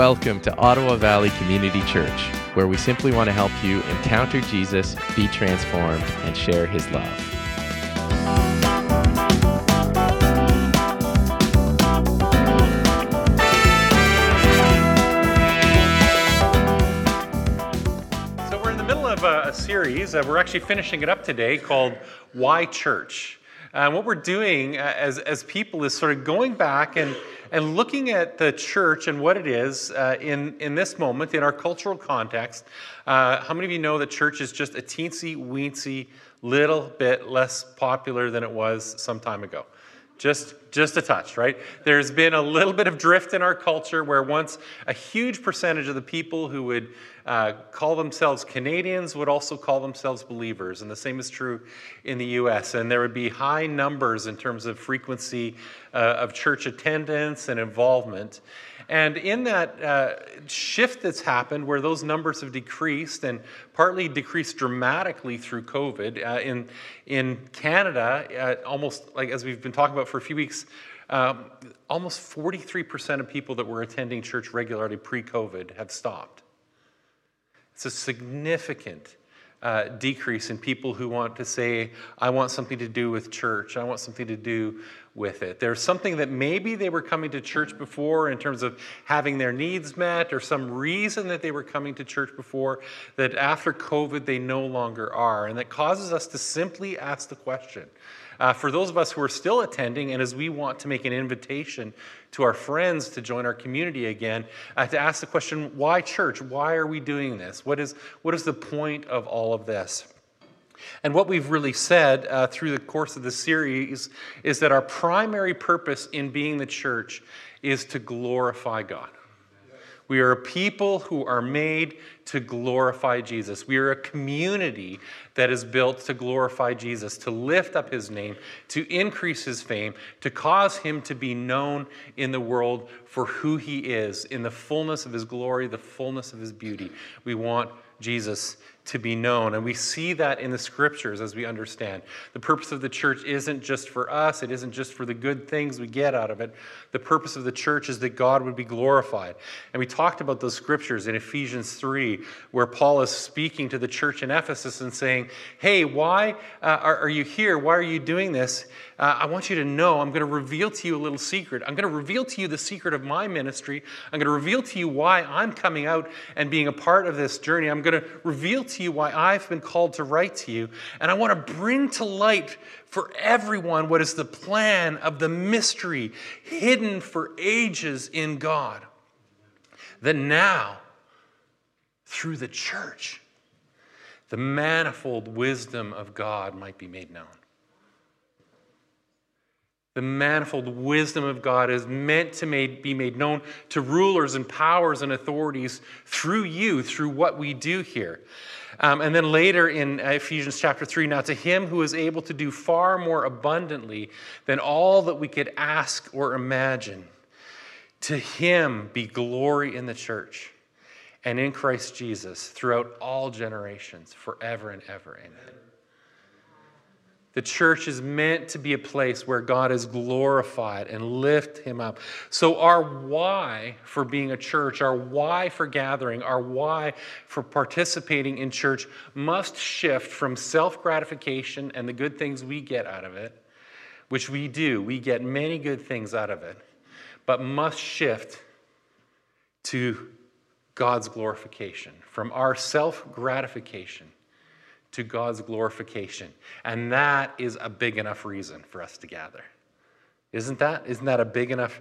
Welcome to Ottawa Valley Community Church, where we simply want to help you encounter Jesus, be transformed, and share his love. So we're in the middle of a, a series. Uh, we're actually finishing it up today called "Why Church." And what we're doing uh, as as people is sort of going back and and looking at the church and what it is uh, in in this moment in our cultural context. Uh, how many of you know that church is just a teensy weensy little bit less popular than it was some time ago? just just a touch right there's been a little bit of drift in our culture where once a huge percentage of the people who would uh, call themselves canadians would also call themselves believers and the same is true in the us and there would be high numbers in terms of frequency uh, of church attendance and involvement and in that uh, shift that's happened, where those numbers have decreased and partly decreased dramatically through COVID, uh, in, in Canada, uh, almost like as we've been talking about for a few weeks, um, almost 43% of people that were attending church regularly pre COVID have stopped. It's a significant uh, decrease in people who want to say, I want something to do with church, I want something to do with it. There's something that maybe they were coming to church before in terms of having their needs met or some reason that they were coming to church before that after COVID they no longer are. And that causes us to simply ask the question. Uh, for those of us who are still attending, and as we want to make an invitation to our friends to join our community again, uh, to ask the question why church? Why are we doing this? What is, what is the point of all of this? And what we've really said uh, through the course of the series is that our primary purpose in being the church is to glorify God. We are a people who are made to glorify Jesus. We are a community that is built to glorify Jesus, to lift up his name, to increase his fame, to cause him to be known in the world for who he is, in the fullness of his glory, the fullness of his beauty. We want Jesus to be known. And we see that in the scriptures as we understand. The purpose of the church isn't just for us, it isn't just for the good things we get out of it. The purpose of the church is that God would be glorified. And we talked about those scriptures in Ephesians 3, where Paul is speaking to the church in Ephesus and saying, Hey, why uh, are, are, you here? Why are you doing this? Uh, I want you to know I'm going to reveal to you a little secret. I'm going to reveal to you the secret of my ministry. I'm going to reveal to you why I'm coming out and being a part of this journey. I'm going to reveal to you why I've been called to write to you. And I want to bring to light for everyone what is the plan of the mystery hidden for ages in God. That now, through the church, the manifold wisdom of God might be made known. The manifold wisdom of God is meant to made, be made known to rulers and powers and authorities through you, through what we do here. Um, and then later in Ephesians chapter 3, now to him who is able to do far more abundantly than all that we could ask or imagine, to him be glory in the church and in Christ Jesus throughout all generations, forever and ever. Amen. The church is meant to be a place where God is glorified and lift him up. So, our why for being a church, our why for gathering, our why for participating in church must shift from self gratification and the good things we get out of it, which we do. We get many good things out of it, but must shift to God's glorification, from our self gratification to God's glorification. And that is a big enough reason for us to gather. Isn't that? Isn't that a big enough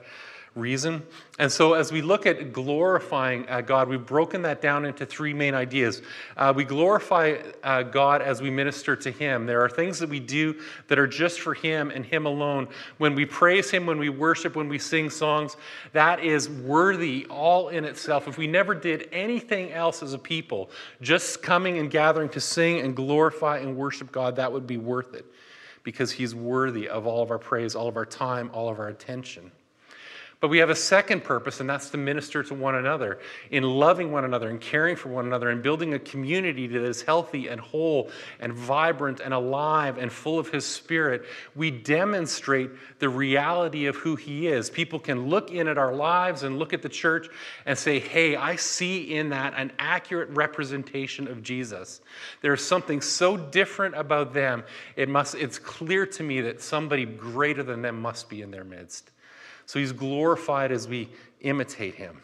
reason? And so, as we look at glorifying uh, God, we've broken that down into three main ideas. Uh, we glorify uh, God as we minister to Him. There are things that we do that are just for Him and Him alone. When we praise Him, when we worship, when we sing songs, that is worthy all in itself. If we never did anything else as a people, just coming and gathering to sing and glorify and worship God, that would be worth it because He's worthy of all of our praise, all of our time, all of our attention. But we have a second purpose, and that's to minister to one another in loving one another and caring for one another and building a community that is healthy and whole and vibrant and alive and full of His Spirit. We demonstrate the reality of who He is. People can look in at our lives and look at the church and say, hey, I see in that an accurate representation of Jesus. There's something so different about them, it must, it's clear to me that somebody greater than them must be in their midst. So he's glorified as we imitate him,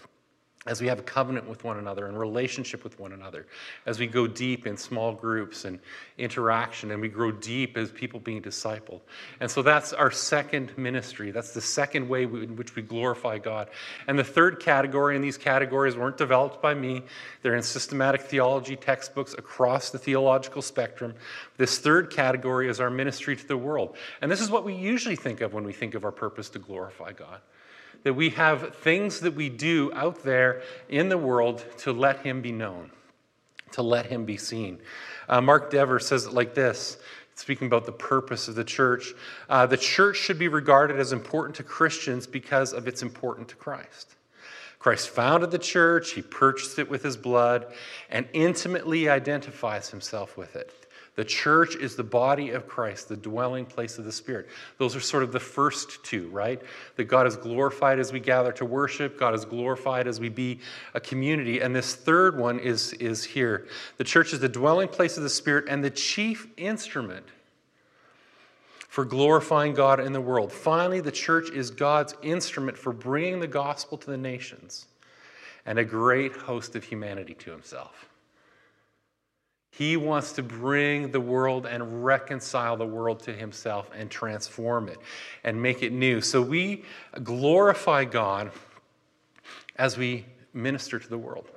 as we have a covenant with one another and relationship with one another, as we go deep in small groups and interaction, and we grow deep as people being discipled. And so that's our second ministry. That's the second way in which we glorify God. And the third category, and these categories weren't developed by me, they're in systematic theology textbooks across the theological spectrum. This third category is our ministry to the world. And this is what we usually think of when we think of our purpose to glorify God. That we have things that we do out there in the world to let Him be known, to let Him be seen. Uh, Mark Dever says it like this speaking about the purpose of the church. Uh, the church should be regarded as important to Christians because of its importance to Christ. Christ founded the church, he purchased it with his blood, and intimately identifies himself with it. The church is the body of Christ, the dwelling place of the Spirit. Those are sort of the first two, right? That God is glorified as we gather to worship, God is glorified as we be a community. And this third one is, is here. The church is the dwelling place of the Spirit and the chief instrument for glorifying God in the world. Finally, the church is God's instrument for bringing the gospel to the nations and a great host of humanity to himself. He wants to bring the world and reconcile the world to himself and transform it and make it new. So we glorify God as we minister to the world.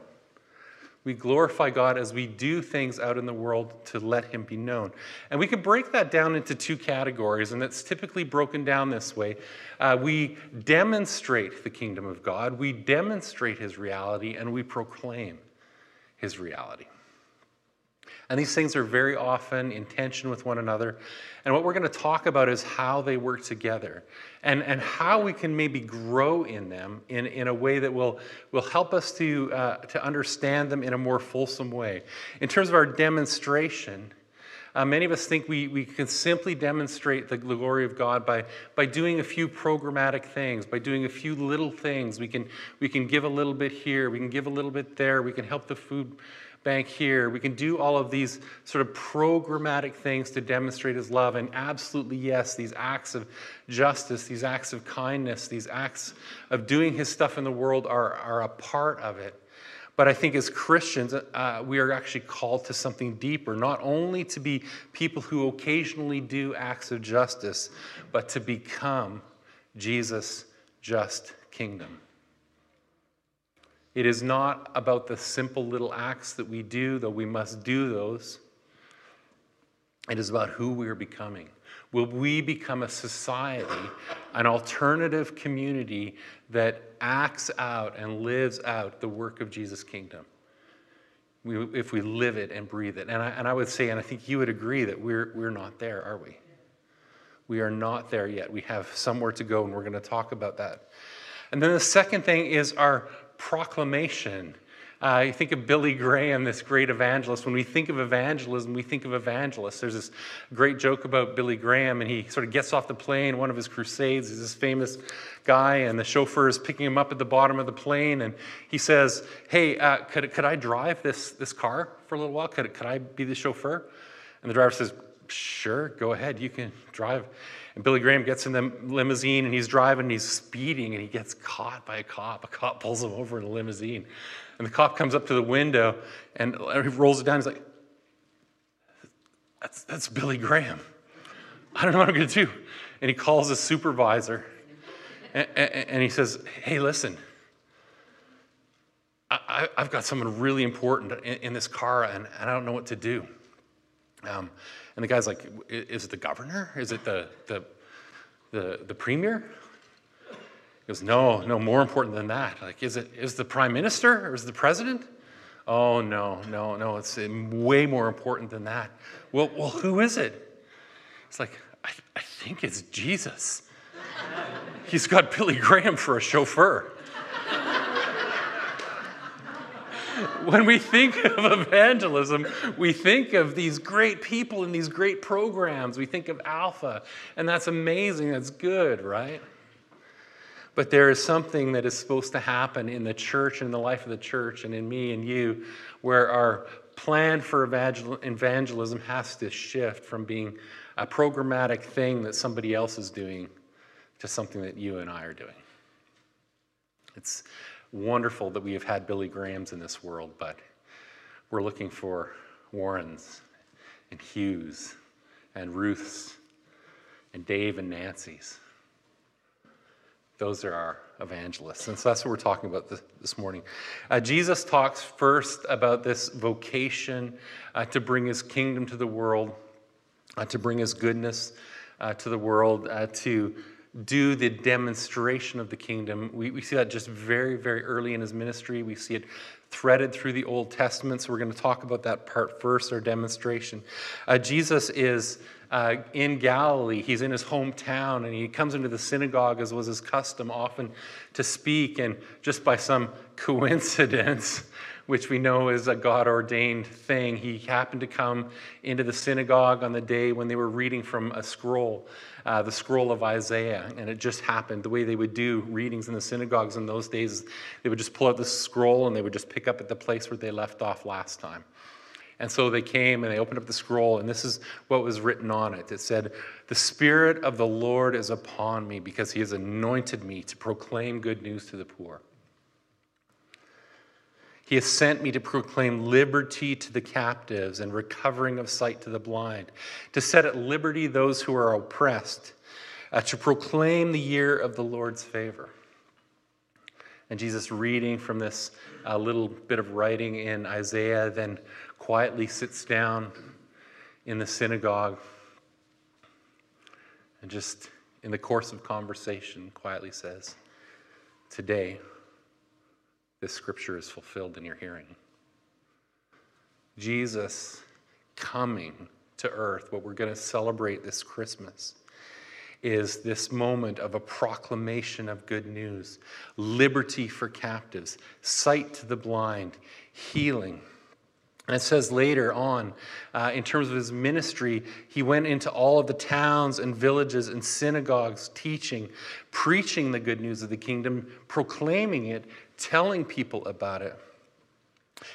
We glorify God as we do things out in the world to let Him be known. And we can break that down into two categories, and it's typically broken down this way. Uh, we demonstrate the kingdom of God, we demonstrate His reality, and we proclaim His reality. And these things are very often in tension with one another. And what we're going to talk about is how they work together and, and how we can maybe grow in them in, in a way that will, will help us to, uh, to understand them in a more fulsome way. In terms of our demonstration, uh, many of us think we, we can simply demonstrate the glory of God by, by doing a few programmatic things, by doing a few little things. We can, we can give a little bit here, we can give a little bit there, we can help the food bank here. We can do all of these sort of programmatic things to demonstrate his love. And absolutely, yes, these acts of justice, these acts of kindness, these acts of doing his stuff in the world are, are a part of it. But I think as Christians, uh, we are actually called to something deeper, not only to be people who occasionally do acts of justice, but to become Jesus' just kingdom. It is not about the simple little acts that we do, though we must do those. It is about who we are becoming. Will we become a society, an alternative community that acts out and lives out the work of Jesus' kingdom? We, if we live it and breathe it. And I, and I would say, and I think you would agree, that we're, we're not there, are we? We are not there yet. We have somewhere to go, and we're going to talk about that. And then the second thing is our proclamation. Uh, you think of Billy Graham, this great evangelist. When we think of evangelism, we think of evangelists. There's this great joke about Billy Graham, and he sort of gets off the plane, one of his crusades. He's this famous guy, and the chauffeur is picking him up at the bottom of the plane, and he says, Hey, uh, could, could I drive this, this car for a little while? Could, could I be the chauffeur? And the driver says, Sure, go ahead, you can drive. And Billy Graham gets in the limousine and he's driving and he's speeding and he gets caught by a cop. A cop pulls him over in a limousine. And the cop comes up to the window and he rolls it down. He's like, that's, that's Billy Graham. I don't know what I'm going to do. And he calls his supervisor and, and, and he says, Hey, listen, I, have got someone really important in, in this car and, and, I don't know what to do. Um, and the guy's like, is it the governor? Is it the, the, the, the premier? He goes, no, no, more important than that. Like, is it is the prime minister or is the president? Oh, no, no, no, it's way more important than that. Well, well who is it? It's like, I, I think it's Jesus. He's got Billy Graham for a chauffeur. When we think of evangelism, we think of these great people and these great programs. We think of Alpha, and that's amazing, that's good, right? But there is something that is supposed to happen in the church and in the life of the church and in me and you where our plan for evangelism has to shift from being a programmatic thing that somebody else is doing to something that you and I are doing. It's wonderful that we have had Billy Grahams in this world, but we're looking for Warrens and Hughes and Ruths and Dave and Nancy's. Those are our evangelists. And so that's what we're talking about this, this morning. Uh, Jesus talks first about this vocation uh, to bring his kingdom to the world, uh, to bring his goodness uh, to the world, uh, to do the demonstration of the kingdom. We, we see that just very, very early in his ministry. We see it threaded through the Old Testament. So we're going to talk about that part first, our demonstration. Uh, Jesus is uh, in Galilee. He's in his hometown and he comes into the synagogue, as was his custom, often to speak. And just by some coincidence, which we know is a God ordained thing. He happened to come into the synagogue on the day when they were reading from a scroll, uh, the scroll of Isaiah. And it just happened. The way they would do readings in the synagogues in those days, they would just pull out the scroll and they would just pick up at the place where they left off last time. And so they came and they opened up the scroll, and this is what was written on it. It said, The Spirit of the Lord is upon me because he has anointed me to proclaim good news to the poor. He has sent me to proclaim liberty to the captives and recovering of sight to the blind, to set at liberty those who are oppressed, uh, to proclaim the year of the Lord's favor. And Jesus, reading from this uh, little bit of writing in Isaiah, then quietly sits down in the synagogue and just in the course of conversation quietly says, Today, this scripture is fulfilled in your hearing. Jesus coming to earth, what we're going to celebrate this Christmas, is this moment of a proclamation of good news, liberty for captives, sight to the blind, healing and it says later on, uh, in terms of his ministry, he went into all of the towns and villages and synagogues, teaching, preaching the good news of the kingdom, proclaiming it, telling people about it,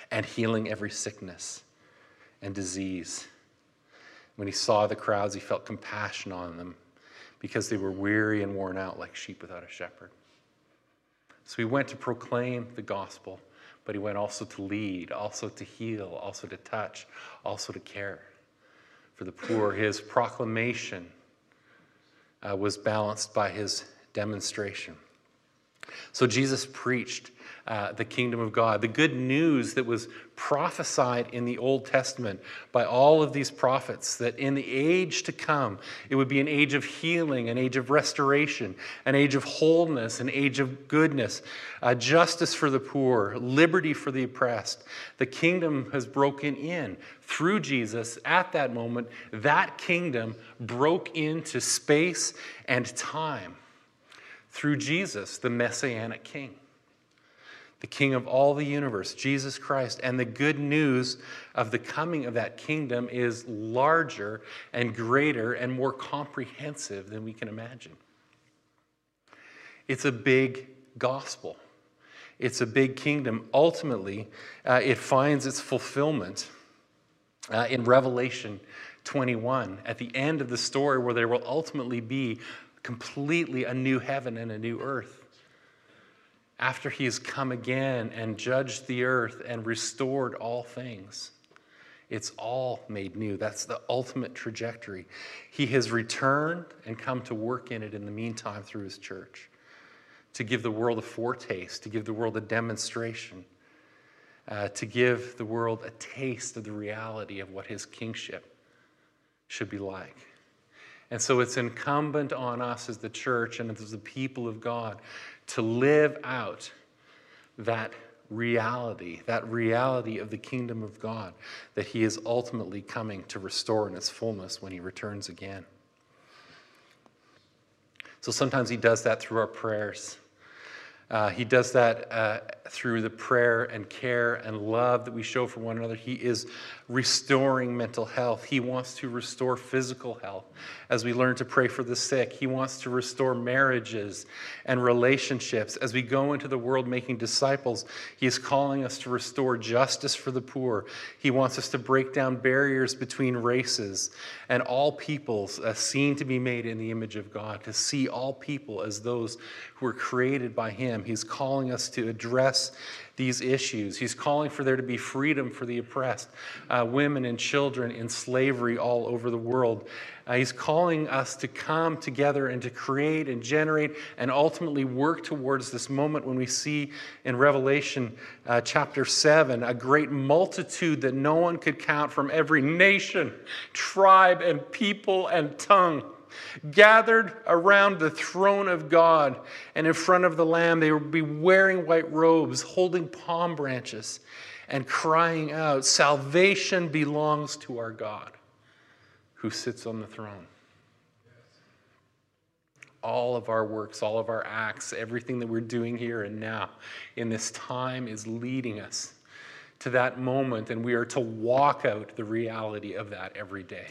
and healing every sickness and disease. When he saw the crowds, he felt compassion on them because they were weary and worn out like sheep without a shepherd. So he went to proclaim the gospel but he went also to lead, also to heal, also to touch, also to care for the poor. His proclamation uh, was balanced by his demonstration. So Jesus preached uh, the kingdom of God, the good news that was prophesied in the Old Testament by all of these prophets that in the age to come, it would be an age of healing, an age of restoration, an age of wholeness, an age of goodness, uh, justice for the poor, liberty for the oppressed. The kingdom has broken in through Jesus at that moment. That kingdom broke into space and time through Jesus, the Messianic King the King of all the universe, Jesus Christ. And the good news of the coming of that kingdom is larger and greater and more comprehensive than we can imagine. It's a big gospel, it's a big kingdom. Ultimately, uh, it finds its fulfillment uh, in Revelation 21 at the end of the story, where there will ultimately be completely a new heaven and a new earth after he has come again and judged the earth and restored all things. It's all made new. That's the ultimate trajectory. He has returned and come to work in it in the meantime through his church to give the world a foretaste, to give the world a demonstration, uh, to give the world a taste of the reality of what his kingship should be like. And so it's incumbent on us as the church and as the people of God to live out that reality, that reality of the kingdom of God that He is ultimately coming to restore in its fullness when He returns again. So sometimes He does that through our prayers. Uh, he does that uh, through the prayer and care and love that we show for one another. He is restoring mental health. He wants to restore physical health as we learn to pray for the sick. He wants to restore marriages and relationships. As we go into the world making disciples, He is calling us to restore justice for the poor. He wants us to break down barriers between races and all peoples, uh, seen to be made in the image of God, to see all people as those who were created by Him. He's calling us to address these issues. He's calling for there to be freedom for the oppressed, uh, women and children in slavery all over the world. Uh, he's calling us to come together and to create and generate and ultimately work towards this moment when we see in Revelation uh, chapter 7 a great multitude that no one could count from every nation, tribe, and people and tongue gathered around the throne of God and in front of the Lamb. They would be wearing white robes, holding palm branches, and crying out, Salvation belongs to our God who sits on the throne. All of our works, all of our acts, everything that we're doing here and now in this time is leading us to that moment, and we are to walk out the reality of that every day.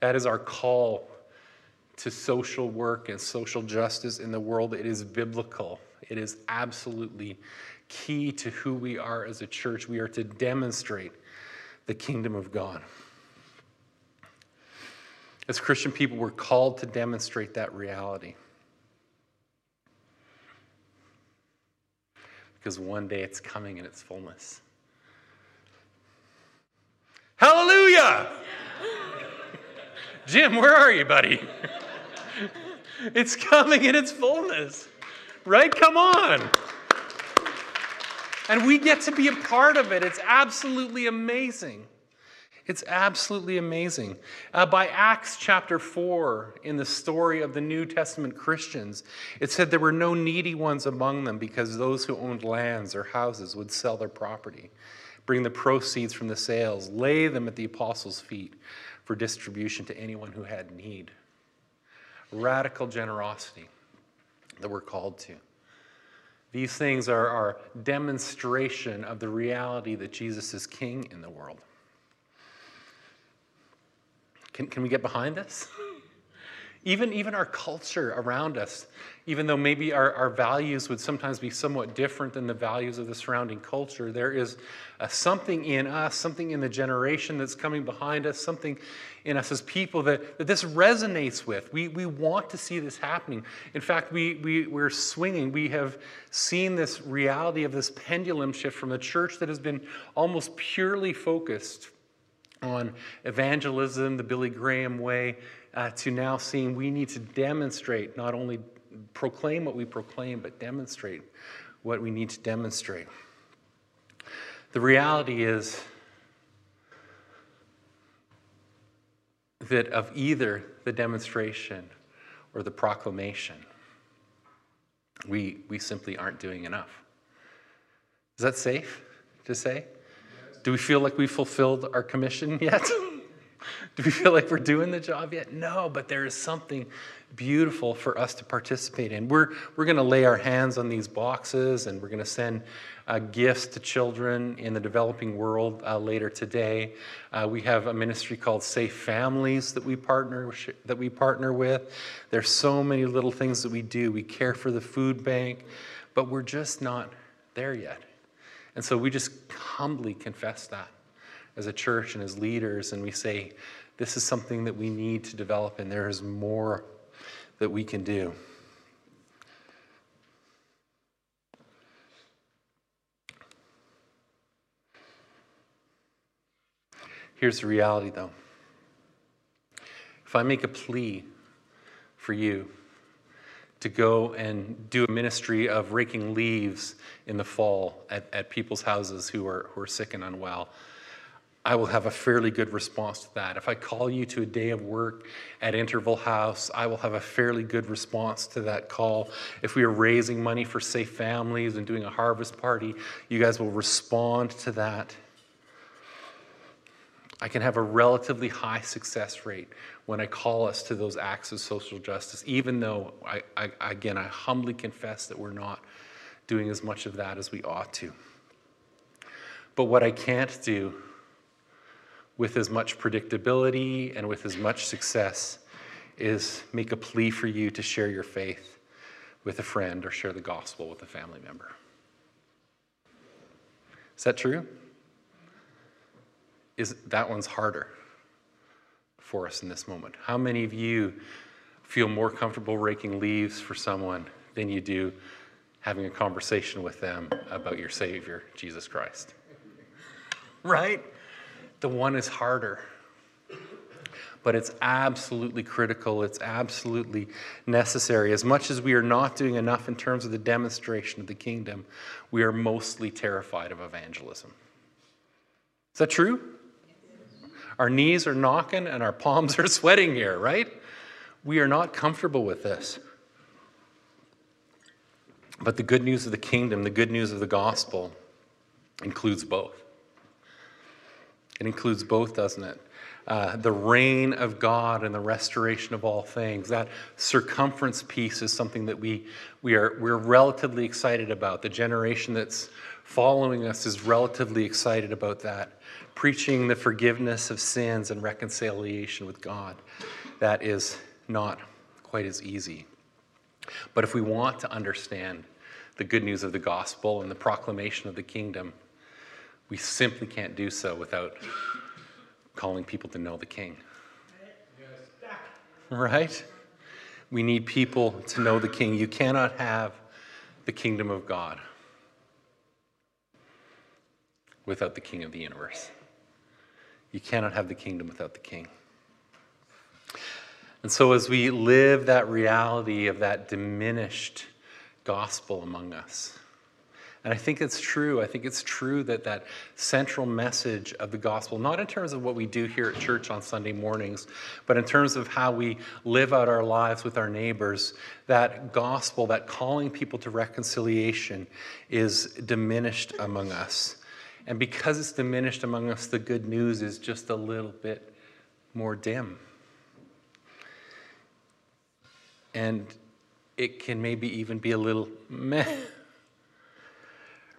That is our call to social work and social justice in the world. It is biblical. It is absolutely key to who we are as a church. We are to demonstrate the kingdom of God. As Christian people, we're called to demonstrate that reality. Because one day it's coming in its fullness. Hallelujah! Jim, where are you, buddy? It's coming in its fullness, right? Come on. And we get to be a part of it. It's absolutely amazing. It's absolutely amazing. Uh, by Acts chapter 4, in the story of the New Testament Christians, it said there were no needy ones among them because those who owned lands or houses would sell their property, bring the proceeds from the sales, lay them at the apostles' feet for distribution to anyone who had need radical generosity that we're called to. These things are our demonstration of the reality that Jesus is king in the world. Can, can we get behind this? Even, even our culture around us, even though maybe our, our values would sometimes be somewhat different than the values of the surrounding culture, there is a, something in us, something in the generation that's coming behind us, something in us as people that, that this resonates with. We, we want to see this happening. In fact, we, we, we're swinging. We have seen this reality of this pendulum shift from a church that has been almost purely focused on evangelism, the Billy Graham way, uh, to now seeing we need to demonstrate, not only proclaim what we proclaim, but demonstrate what we need to demonstrate. The reality is that of either the demonstration or the proclamation, we, we simply aren't doing enough. Is that safe to say? Do we feel like we fulfilled our commission yet? Do we feel like we're doing the job yet? No, but there is something beautiful for us to participate in. We're, we're going to lay our hands on these boxes and we're going to send uh, gifts to children in the developing world uh, later today. Uh, we have a ministry called Safe Families that we partner that we partner with. There's so many little things that we do. We care for the food bank, but we're just not there yet. And so we just humbly confess that as a church and as leaders, and we say, this is something that we need to develop, and there is more that we can do. Here's the reality, though. If I make a plea for you to go and do a ministry of raking leaves in the fall at, at people's houses who are, who are sick and unwell, I will have a fairly good response to that. If I call you to a day of work at Interval House, I will have a fairly good response to that call. If we are raising money for safe families and doing a harvest party, you guys will respond to that. I can have a relatively high success rate when I call us to those acts of social justice, even though, I, I, again, I humbly confess that we're not doing as much of that as we ought to. But what I can't do with as much predictability and with as much success is make a plea for you to share your faith with a friend or share the gospel with a family member. Is that true? Is that one's harder for us in this moment? How many of you feel more comfortable raking leaves for someone than you do having a conversation with them about your Savior, Jesus Christ? Right? The one is harder but it's absolutely critical. It's absolutely necessary. As much as we are not doing enough in terms of the demonstration of the kingdom, we are mostly terrified of evangelism. Is that true? Our knees are knocking and our palms are sweating here, right? We are not comfortable with this. But the good news of the kingdom, the good news of the gospel, includes both. It includes both, doesn't it? uh, the reign of God and the restoration of all things. That circumference piece is something that we, we are, we're relatively excited about. The generation that's following us is relatively excited about that. Preaching the forgiveness of sins and reconciliation with God. That is not quite as easy. But if we want to understand the good news of the gospel and the proclamation of the kingdom, we simply can't do so without calling people to know the King. Right? We need people to know the King. You cannot have the kingdom of God without the King of the universe. You cannot have the kingdom without the King. And so, as we live that reality of that diminished gospel among us, and I think it's true. I think it's true that that central message of the gospel, not in terms of what we do here at church on Sunday mornings, but in terms of how we live out our lives with our neighbors, that gospel, that calling people to reconciliation, is diminished among us. And because it's diminished among us, the good news is just a little bit more dim. And it can maybe even be a little meh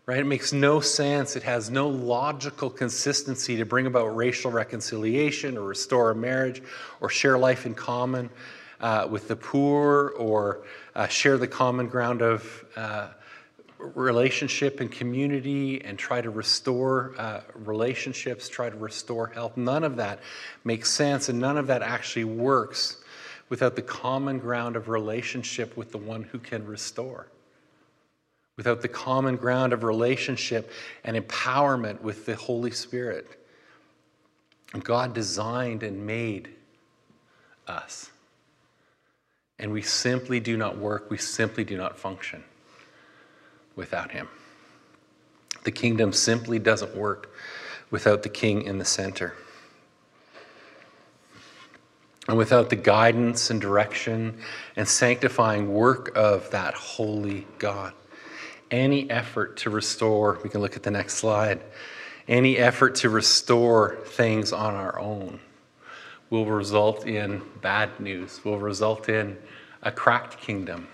right? It makes no sense. It has no logical consistency to bring about racial reconciliation or restore a marriage or share life in common uh, with the poor or uh, share the common ground of uh, relationship and community and try to restore uh, relationships, try to restore health. None of that makes sense and none of that actually works without the common ground of relationship with the one who can restore without the common ground of relationship and empowerment with the Holy Spirit. God designed and made us. And we simply do not work, we simply do not function without Him. The kingdom simply doesn't work without the King in the center. And without the guidance and direction and sanctifying work of that holy God any effort to restore, we can look at the next slide, any effort to restore things on our own will result in bad news, will result in a cracked kingdom,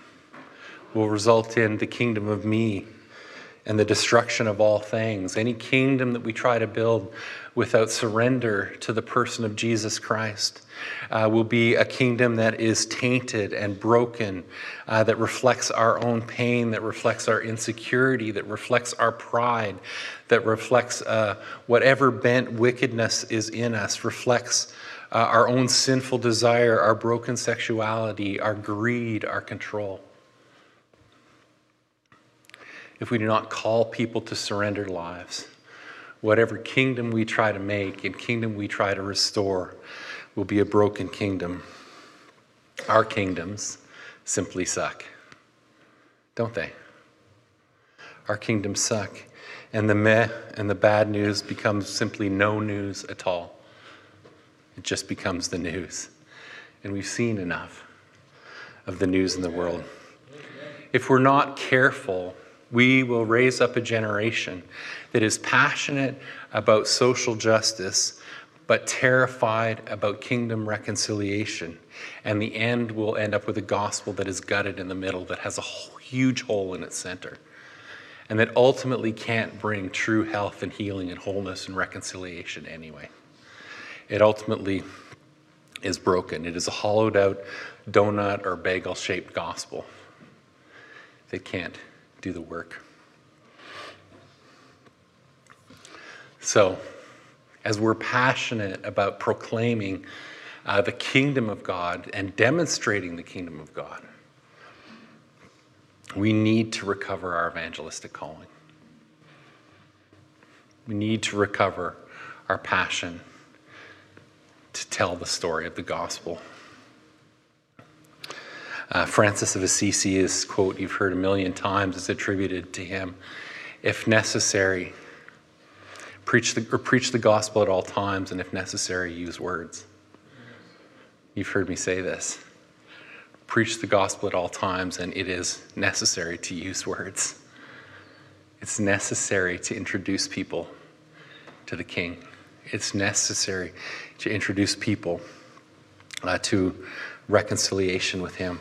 will result in the kingdom of me and the destruction of all things. Any kingdom that we try to build without surrender to the person of Jesus Christ uh, will be a kingdom that is tainted and broken, uh, that reflects our own pain, that reflects our insecurity, that reflects our pride, that reflects uh, whatever bent wickedness is in us, reflects uh, our own sinful desire, our broken sexuality, our greed, our control if we do not call people to surrendered lives. Whatever kingdom we try to make and kingdom we try to restore will be a broken kingdom. Our kingdoms simply suck, don't they? Our kingdoms suck. And the meh and the bad news becomes simply no news at all. It just becomes the news. And we've seen enough of the news in the world. If we're not careful, we will raise up a generation that is passionate about social justice, but terrified about kingdom reconciliation. And the end will end up with a gospel that is gutted in the middle, that has a huge hole in its center, and that ultimately can't bring true health and healing and wholeness and reconciliation anyway. It ultimately is broken. It is a hollowed out donut or bagel shaped gospel that can't do the work. So, as we're passionate about proclaiming uh, the kingdom of God and demonstrating the kingdom of God, we need to recover our evangelistic calling. We need to recover our passion to tell the story of the gospel. Uh, Francis of Assisi's quote, you've heard a million times, is attributed to him. If necessary, Preach the, or preach the gospel at all times, and if necessary, use words. You've heard me say this. Preach the gospel at all times, and it is necessary to use words. It's necessary to introduce people to the King. It's necessary to introduce people uh, to reconciliation with Him.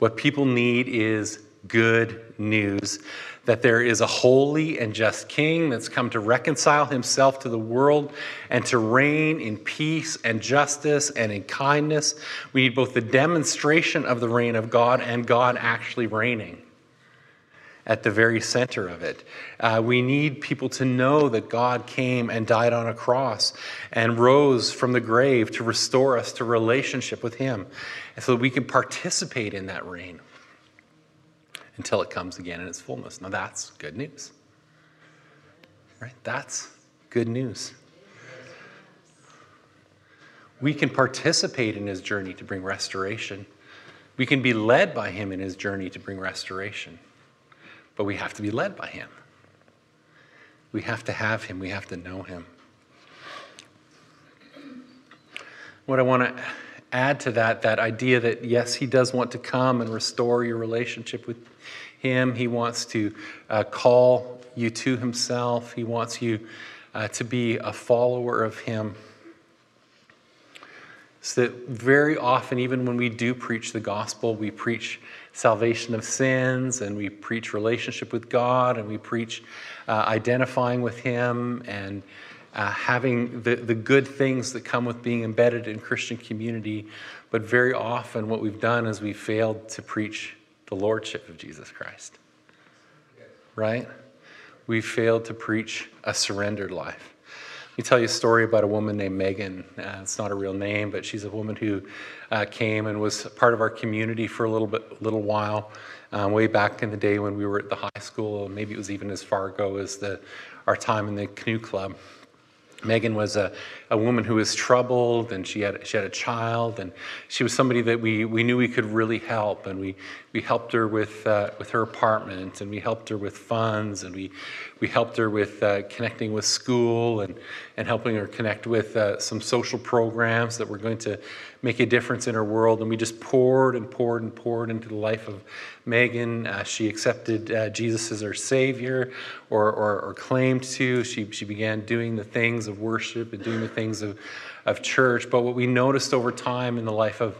What people need is good news that there is a holy and just king that's come to reconcile himself to the world and to reign in peace and justice and in kindness. We need both the demonstration of the reign of God and God actually reigning at the very center of it. Uh, we need people to know that God came and died on a cross and rose from the grave to restore us to relationship with Him, and so that we can participate in that reign until it comes again in its fullness. Now that's good news. Right? That's good news. We can participate in his journey to bring restoration. We can be led by him in his journey to bring restoration. But we have to be led by him. We have to have him. We have to know him. What I want to add to that, that idea that yes, he does want to come and restore your relationship with him. He wants to uh, call you to himself. He wants you uh, to be a follower of him. So that very often, even when we do preach the gospel, we preach salvation of sins and we preach relationship with God and we preach uh, identifying with Him and uh, having the, the good things that come with being embedded in Christian community. But very often, what we've done is we've failed to preach the lordship of Jesus Christ. Right? We failed to preach a surrendered life. Me tell you a story about a woman named Megan. Uh, it's not a real name, but she's a woman who uh, came and was part of our community for a little bit, little while, um, way back in the day when we were at the high school. Maybe it was even as far ago as the, our time in the canoe club. Megan was a, a woman who was troubled and she had, she had a child and she was somebody that we, we knew we could really help and we, we helped her with, uh, with her apartment and we helped her with funds and we, we helped her with uh, connecting with school and, and helping her connect with uh, some social programs that were going to make a difference in her world. And we just poured and poured and poured into the life of Megan. Uh, she accepted uh, Jesus as her Savior or, or, or, claimed to. She, she began doing the things of worship and doing the things of, of church. But what we noticed over time in the life of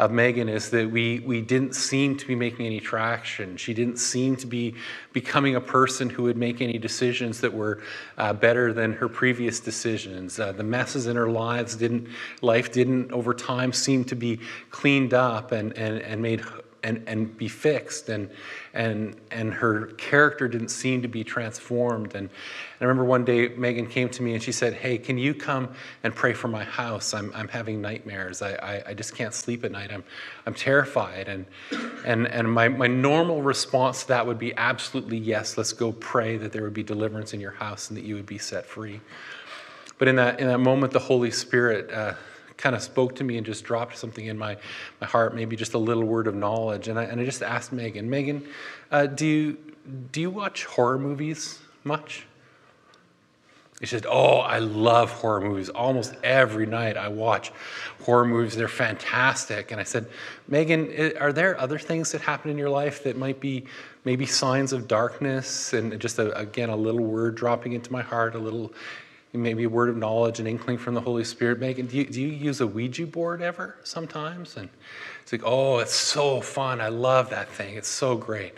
of Megan is that we, we didn't seem to be making any traction. She didn't seem to be becoming a person who would make any decisions that were uh, better than her previous decisions. Uh, the messes in her lives didn't, life didn't over time seem to be cleaned up and, and, and made and, and be fixed. And, and, and her character didn't seem to be transformed. And, i remember one day megan came to me and she said hey can you come and pray for my house? I'm, I'm having nightmares. I, I, I just can't sleep at night. I'm, I'm terrified. And, and, and my, my normal response to that would be absolutely yes let's go pray that there would be deliverance in your house and that you would be set free. But in that, in that moment the holy spirit uh, kind of spoke to me and just dropped something in my, my heart, maybe just a little word of knowledge. And I, and I just asked Megan, Megan, uh, do, you, do you watch horror movies much? She said, Oh, I love horror movies. Almost every night I watch horror movies. They're fantastic. And I said, Megan, are there other things that happen in your life that might be maybe signs of darkness? And just a, again, a little word dropping into my heart, a little maybe a word of knowledge, an inkling from the Holy Spirit. Megan, do you, do you use a Ouija board ever sometimes? And it's like, oh, it's so fun. I love that thing. It's so great.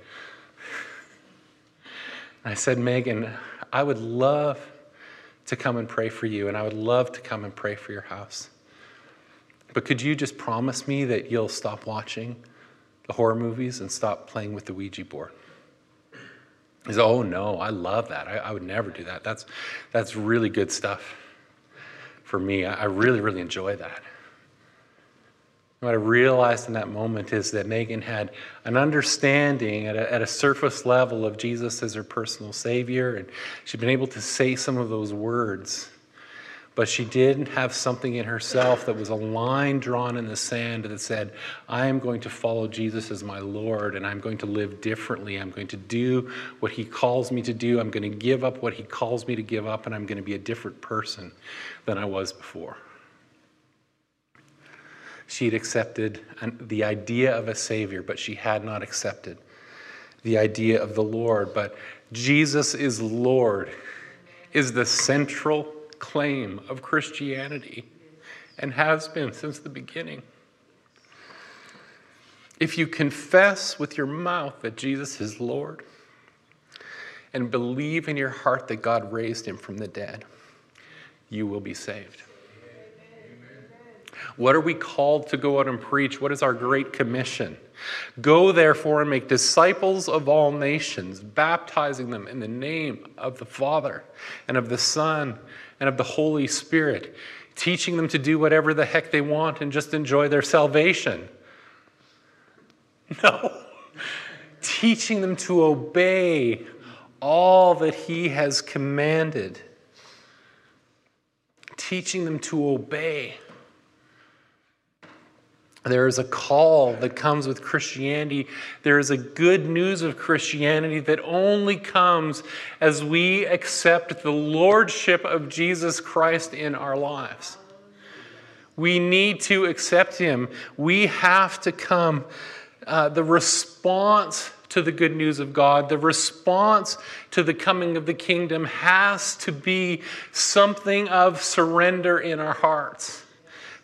And I said, Megan, I would love to come and pray for you, and I would love to come and pray for your house. But could you just promise me that you'll stop watching the horror movies and stop playing with the Ouija board? Said, Oh, no, I love that. I, I, would never do that. That's, that's really good stuff for me. I, I really, really enjoy that. what I realized in that moment is that Megan had an understanding at a, at a surface level of Jesus as her personal Savior, and she'd been able to say some of those words but she did have something in herself that was a line drawn in the sand that said, I am going to follow Jesus as my Lord and I'm going to live differently. I'm going to do what he calls me to do. I'm going to give up what he calls me to give up and I'm going to be a different person than I was before. She had accepted the idea of a Savior, but she had not accepted the idea of the Lord. But Jesus is Lord, is the central claim of Christianity and has been since the beginning. If you confess with your mouth that Jesus is Lord and believe in your heart that God raised him from the dead, you will be saved. What are we called to go out and preach? What is our great commission? Go therefore and make disciples of all nations, baptizing them in the name of the Father and of the Son and of the Holy Spirit, teaching them to do whatever the heck they want and just enjoy their salvation. No. teaching them to obey all that He has commanded. Teaching them to obey. There is a call that comes with Christianity. There is a good news of Christianity that only comes as we accept the lordship of Jesus Christ in our lives. We need to accept him. We have to come. Uh, the response to the good news of God, the response to the coming of the kingdom has to be something of surrender in our hearts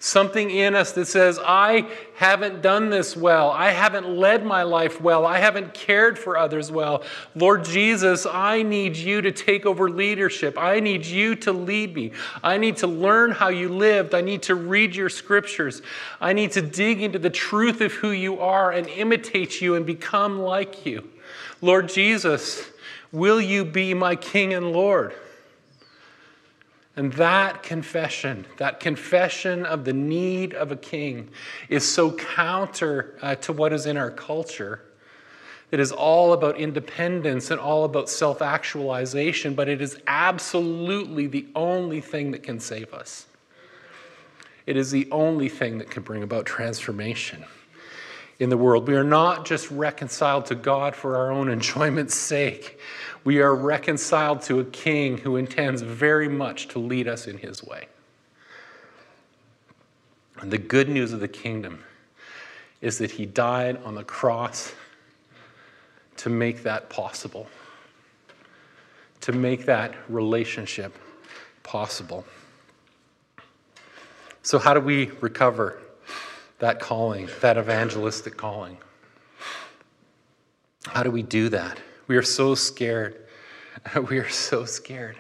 something in us that says, I haven't done this well. I haven't led my life well. I haven't cared for others well. Lord Jesus, I need you to take over leadership. I need you to lead me. I need to learn how you lived. I need to read your scriptures. I need to dig into the truth of who you are and imitate you and become like you. Lord Jesus, will you be my King and Lord? And that confession, that confession of the need of a king, is so counter uh, to what is in our culture. It is all about independence and all about self actualization, but it is absolutely the only thing that can save us. It is the only thing that can bring about transformation in the world. We are not just reconciled to God for our own enjoyment's sake. We are reconciled to a king who intends very much to lead us in his way. And the good news of the kingdom is that he died on the cross to make that possible, to make that relationship possible. So, how do we recover that calling, that evangelistic calling? How do we do that? We are so scared. We are so scared.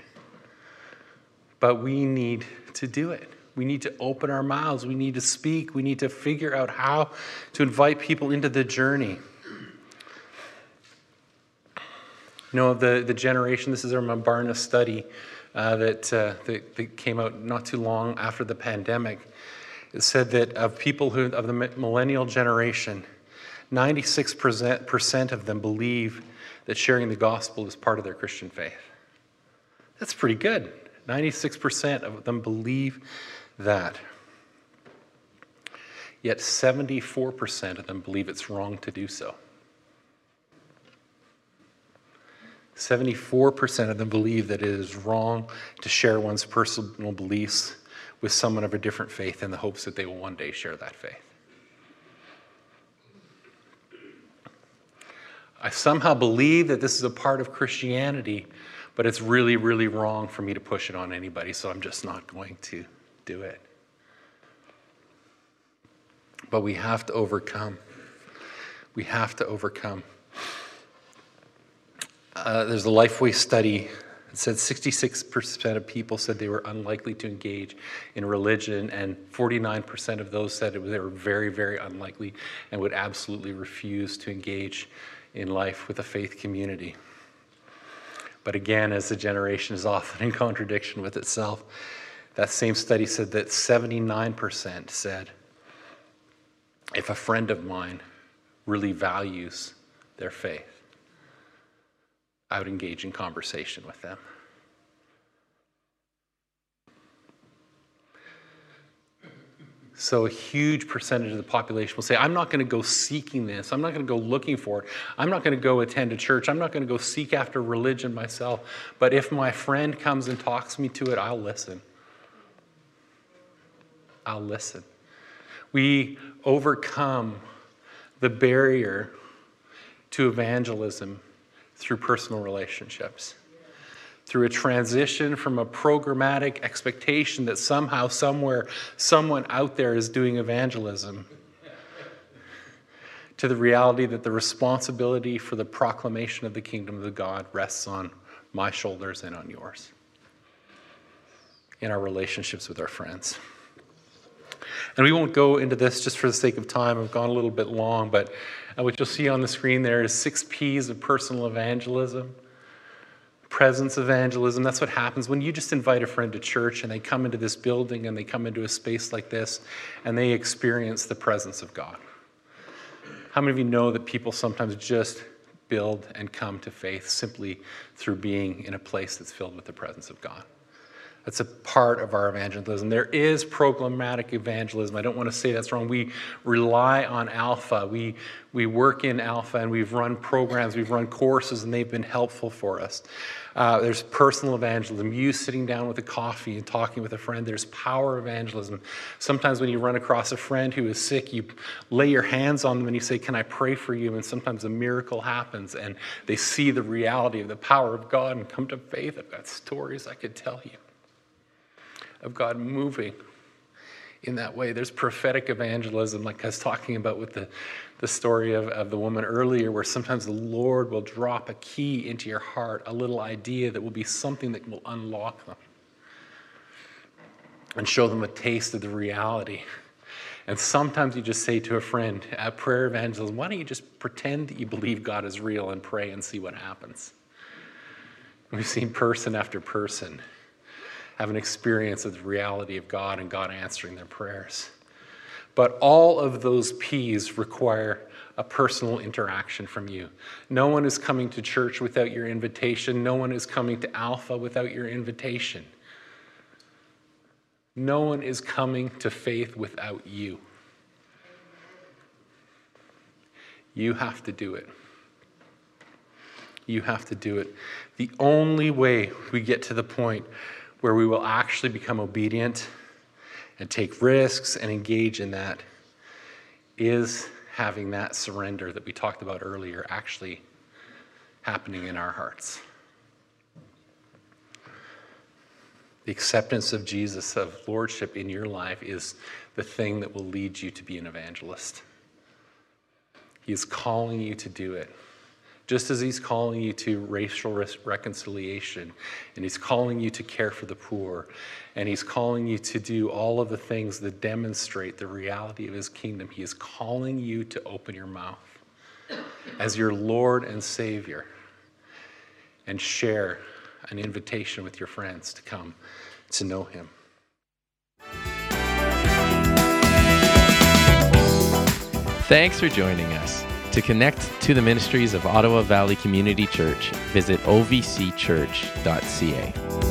But we need to do it. We need to open our mouths. We need to speak. We need to figure out how to invite people into the journey. You know, the, the generation, this is our Barna study uh, that, uh, that, that, came out not too long after the pandemic. It said that of people who, of the millennial generation, 96% of them believe that sharing the gospel is part of their Christian faith. That's pretty good. 96% of them believe that. Yet 74% of them believe it's wrong to do so. 74% of them believe that it is wrong to share one's personal beliefs with someone of a different faith in the hopes that they will one day share that faith. I somehow believe that this is a part of Christianity, but it's really, really wrong for me to push it on anybody, so I'm just not going to do it. But we have to overcome. We have to overcome. Uh, there's a Lifeway study that said 66% of people said they were unlikely to engage in religion, and 49% of those said they were very, very unlikely and would absolutely refuse to engage in life with a faith community. But again, as the generation is often in contradiction with itself, that same study said that 79% said, if a friend of mine really values their faith, I would engage in conversation with them. So, a huge percentage of the population will say, I'm not going to go seeking this. I'm not going to go looking for it. I'm not going to go attend a church. I'm not going to go seek after religion myself. But if my friend comes and talks me to it, I'll listen. I'll listen. We overcome the barrier to evangelism through personal relationships, through a transition from a programmatic expectation that somehow, somewhere, someone out there is doing evangelism to the reality that the responsibility for the proclamation of the kingdom of God rests on my shoulders and on yours in our relationships with our friends. And we won't go into this just for the sake of time. I've gone a little bit long, but what you'll see on the screen there is six P's of personal evangelism. Presence evangelism, that's what happens when you just invite a friend to church and they come into this building and they come into a space like this and they experience the presence of God. How many of you know that people sometimes just build and come to faith simply through being in a place that's filled with the presence of God? That's a part of our evangelism. There is programmatic evangelism. I don't want to say that's wrong. We rely on Alpha. We, we work in Alpha and we've run programs, we've run courses, and they've been helpful for us. Uh, there's personal evangelism, you sitting down with a coffee and talking with a friend. There's power evangelism. Sometimes when you run across a friend who is sick, you lay your hands on them and you say, Can I pray for you? And sometimes a miracle happens and they see the reality of the power of God and come to faith. I've got stories I could tell you of God moving in that way. There's prophetic evangelism, like I was talking about with the, the story of, of the woman earlier, where sometimes the Lord will drop a key into your heart, a little idea that will be something that will unlock them and show them a taste of the reality. And sometimes you just say to a friend at prayer evangelism, why don't you just pretend that you believe God is real and pray and see what happens? We've seen person after person have an experience of the reality of God and God answering their prayers. But all of those P's require a personal interaction from you. No one is coming to church without your invitation. No one is coming to Alpha without your invitation. No one is coming to faith without you. You have to do it. You have to do it. The only way we get to the point where we will actually become obedient and take risks and engage in that is having that surrender that we talked about earlier actually happening in our hearts. The acceptance of Jesus, of Lordship in your life, is the thing that will lead you to be an evangelist. He is calling you to do it just as he's calling you to racial reconciliation, and he's calling you to care for the poor, and he's calling you to do all of the things that demonstrate the reality of his kingdom, he is calling you to open your mouth as your Lord and Savior and share an invitation with your friends to come to know him. Thanks for joining us. To connect to the ministries of Ottawa Valley Community Church, visit ovcchurch.ca.